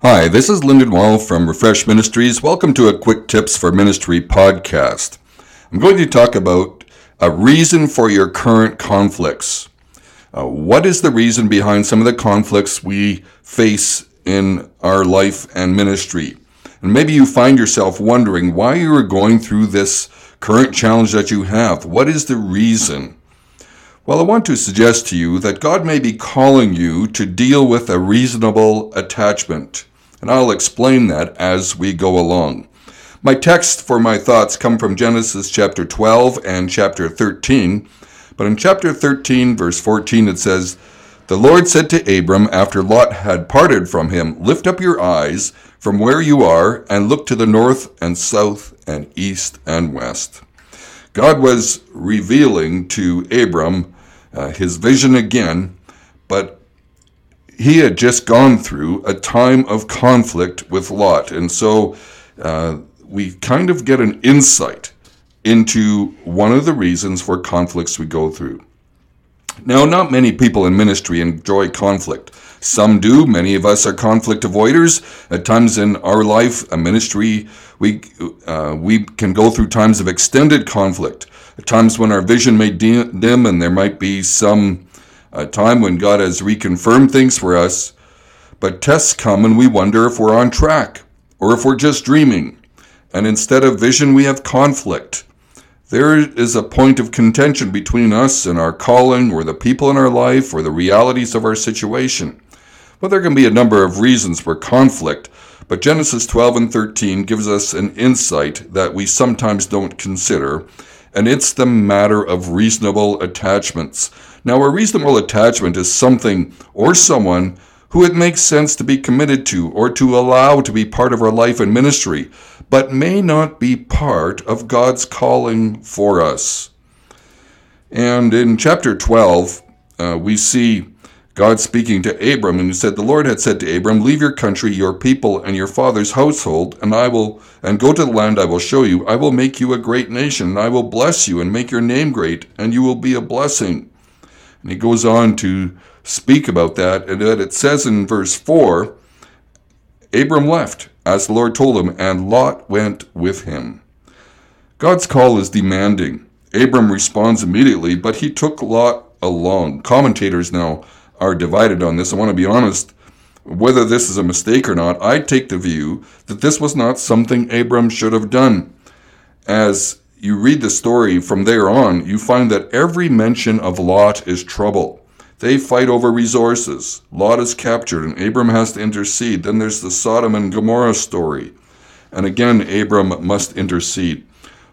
Hi, this is Lyndon Wall from Refresh Ministries. Welcome to a Quick Tips for Ministry podcast. I'm going to talk about a reason for your current conflicts. Uh, what is the reason behind some of the conflicts we face in our life and ministry? And maybe you find yourself wondering why you are going through this current challenge that you have. What is the reason? Well, I want to suggest to you that God may be calling you to deal with a reasonable attachment. And I'll explain that as we go along. My text for my thoughts come from Genesis chapter 12 and chapter 13. But in chapter 13, verse 14, it says, The Lord said to Abram after Lot had parted from him, Lift up your eyes from where you are and look to the north and south and east and west. God was revealing to Abram uh, his vision again, but he had just gone through a time of conflict with Lot. And so uh, we kind of get an insight into one of the reasons for conflicts we go through. Now, not many people in ministry enjoy conflict. Some do. Many of us are conflict avoiders. At times in our life, a ministry, we uh, we can go through times of extended conflict. Times when our vision may dim and there might be some a time when God has reconfirmed things for us, but tests come and we wonder if we're on track or if we're just dreaming. And instead of vision, we have conflict. There is a point of contention between us and our calling, or the people in our life, or the realities of our situation. Well, there can be a number of reasons for conflict, but Genesis 12 and 13 gives us an insight that we sometimes don't consider, and it's the matter of reasonable attachments. Now, a reasonable attachment is something or someone who it makes sense to be committed to or to allow to be part of our life and ministry, but may not be part of God's calling for us. And in chapter 12, uh, we see God speaking to Abram, and he said, The Lord had said to Abram, Leave your country, your people, and your father's household, and I will and go to the land I will show you. I will make you a great nation, and I will bless you and make your name great, and you will be a blessing. And he goes on to speak about that, and that it says in verse 4 Abram left, as the Lord told him, and Lot went with him. God's call is demanding. Abram responds immediately, but he took Lot along. Commentators now are divided on this. I want to be honest. Whether this is a mistake or not, I take the view that this was not something Abram should have done. As you read the story from there on, you find that every mention of Lot is trouble. They fight over resources. Lot is captured and Abram has to intercede. Then there's the Sodom and Gomorrah story. And again, Abram must intercede.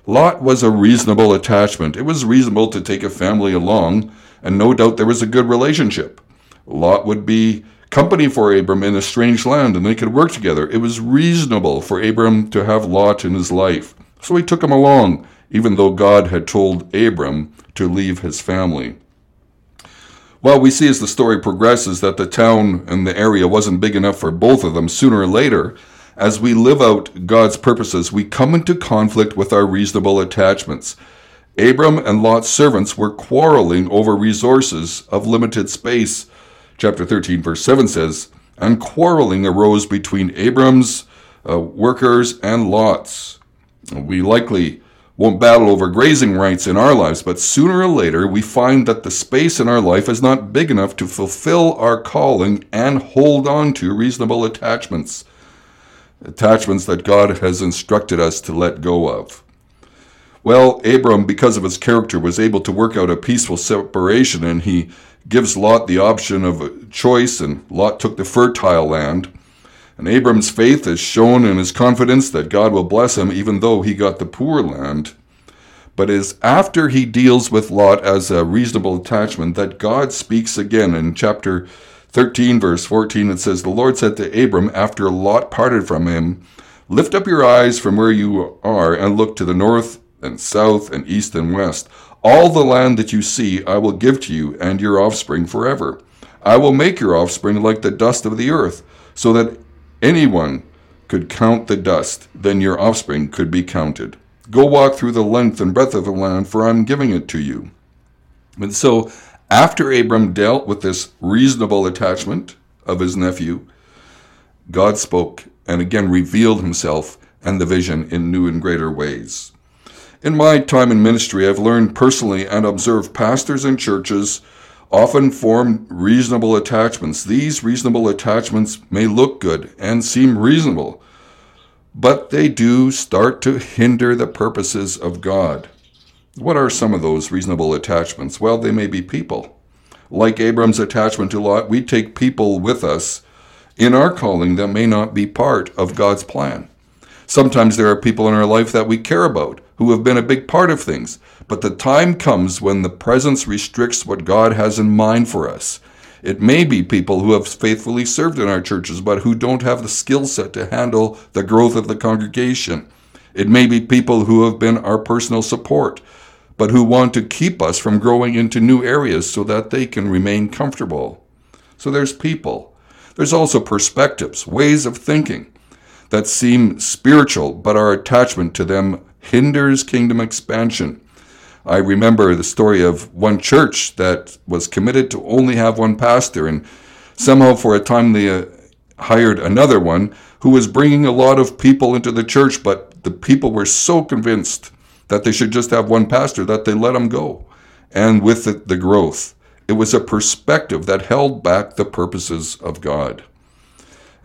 Lot was a reasonable attachment. It was reasonable to take a family along, and no doubt there was a good relationship. Lot would be company for Abram in a strange land and they could work together. It was reasonable for Abram to have Lot in his life. So he took him along, even though God had told Abram to leave his family. Well, we see as the story progresses that the town and the area wasn't big enough for both of them. Sooner or later, as we live out God's purposes, we come into conflict with our reasonable attachments. Abram and Lot's servants were quarreling over resources of limited space chapter 13, verse 7 says, And quarreling arose between Abram's uh, workers and Lot's. We likely won't battle over grazing rights in our lives, but sooner or later we find that the space in our life is not big enough to fulfill our calling and hold on to reasonable attachments. Attachments that God has instructed us to let go of. Well, Abram, because of his character, was able to work out a peaceful separation and he gives Lot the option of choice, and Lot took the fertile land. And Abram's faith is shown in his confidence that God will bless him even though he got the poor land. But it is after he deals with Lot as a reasonable attachment that God speaks again in chapter 13, verse 14. It says, The Lord said to Abram after Lot parted from him, Lift up your eyes from where you are and look to the north and south and east and west. All the land that you see I will give to you and your offspring forever. I will make your offspring like the dust of the earth, so that anyone could count the dust, then your offspring could be counted. Go walk through the length and breadth of the land, for I am giving it to you. And so, after Abram dealt with this reasonable attachment of his nephew, God spoke and again revealed himself and the vision in new and greater ways. In my time in ministry, I've learned personally and observed pastors and churches often form reasonable attachments. These reasonable attachments may look good and seem reasonable, but they do start to hinder the purposes of God. What are some of those reasonable attachments? Well, they may be people. Like Abram's attachment to Lot, we take people with us in our calling that may not be part of God's plan. Sometimes there are people in our life that we care about who have been a big part of things, but the time comes when the presence restricts what God has in mind for us. It may be people who have faithfully served in our churches, but who don't have the skill set to handle the growth of the congregation. It may be people who have been our personal support, but who want to keep us from growing into new areas so that they can remain comfortable. So there's people. There's also perspectives, ways of thinking that seem spiritual, but our attachment to them hinders kingdom expansion. I remember the story of one church that was committed to only have one pastor, and somehow for a time they uh, hired another one who was bringing a lot of people into the church, but the people were so convinced that they should just have one pastor that they let him go. And with it, the growth. It was a perspective that held back the purposes of God.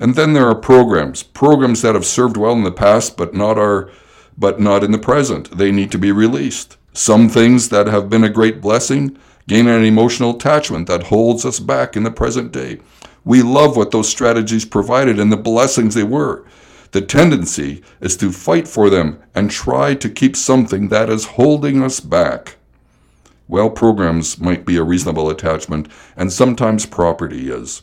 And then there are programs, programs that have served well in the past but not are but not in the present. They need to be released. Some things that have been a great blessing gain an emotional attachment that holds us back in the present day. We love what those strategies provided and the blessings they were. The tendency is to fight for them and try to keep something that is holding us back. Well, programs might be a reasonable attachment, and sometimes property is.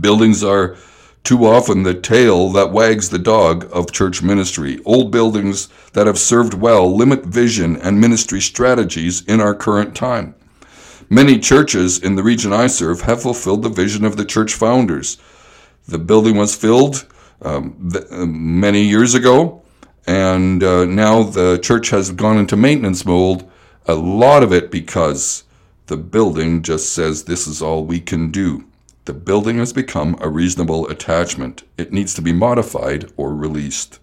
Buildings are too often the tail that wags the dog of church ministry. Old buildings that have served well limit vision and ministry strategies in our current time. Many churches in the region I serve have fulfilled the vision of the church founders. The building was filled um, th- many years ago, and uh, now the church has gone into maintenance mode, a lot of it because the building just says this is all we can do. The building has become a reasonable attachment. It needs to be modified or released.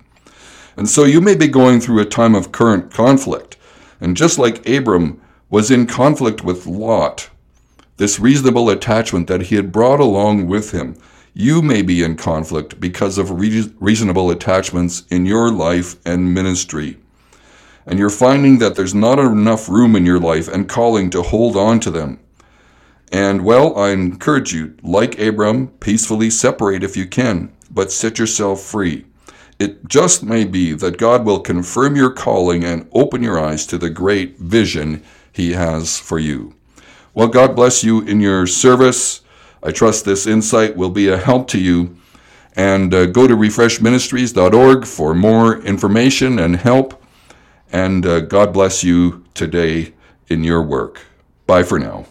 And so you may be going through a time of current conflict. And just like Abram was in conflict with Lot, this reasonable attachment that he had brought along with him, you may be in conflict because of re- reasonable attachments in your life and ministry. And you're finding that there's not enough room in your life and calling to hold on to them. And well, I encourage you, like Abram, peacefully separate if you can, but set yourself free. It just may be that God will confirm your calling and open your eyes to the great vision He has for you. Well, God bless you in your service. I trust this insight will be a help to you. And uh, go to refreshministries.org for more information and help. And uh, God bless you today in your work. Bye for now.